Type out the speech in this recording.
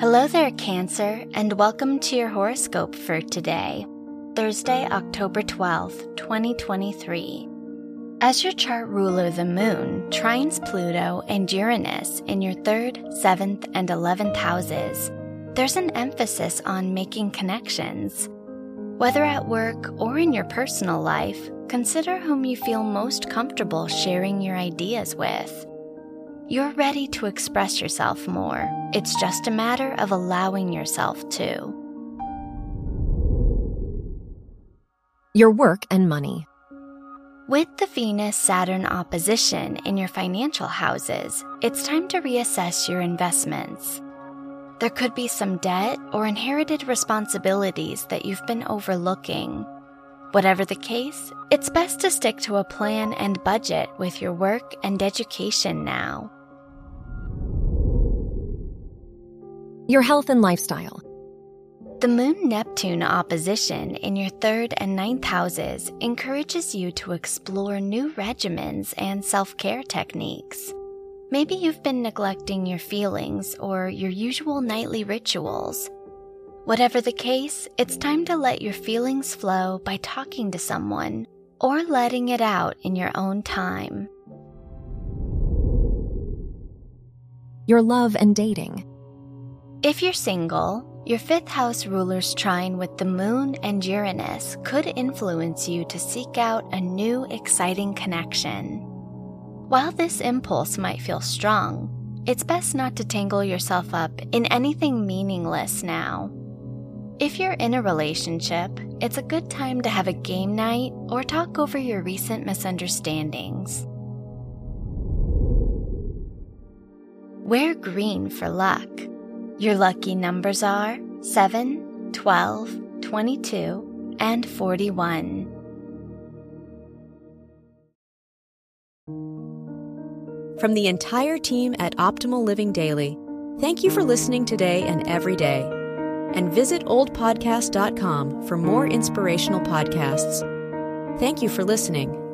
Hello there, Cancer, and welcome to your horoscope for today, Thursday, October 12th, 2023. As your chart ruler, the moon trines Pluto and Uranus in your third, seventh, and eleventh houses, there's an emphasis on making connections. Whether at work or in your personal life, consider whom you feel most comfortable sharing your ideas with. You're ready to express yourself more. It's just a matter of allowing yourself to. Your work and money. With the Venus Saturn opposition in your financial houses, it's time to reassess your investments. There could be some debt or inherited responsibilities that you've been overlooking. Whatever the case, it's best to stick to a plan and budget with your work and education now. Your health and lifestyle. The Moon Neptune opposition in your third and ninth houses encourages you to explore new regimens and self care techniques. Maybe you've been neglecting your feelings or your usual nightly rituals. Whatever the case, it's time to let your feelings flow by talking to someone or letting it out in your own time. Your love and dating. If you're single, your fifth house ruler's trine with the moon and Uranus could influence you to seek out a new, exciting connection. While this impulse might feel strong, it's best not to tangle yourself up in anything meaningless now. If you're in a relationship, it's a good time to have a game night or talk over your recent misunderstandings. Wear green for luck. Your lucky numbers are 7, 12, 22, and 41. From the entire team at Optimal Living Daily, thank you for listening today and every day. And visit oldpodcast.com for more inspirational podcasts. Thank you for listening.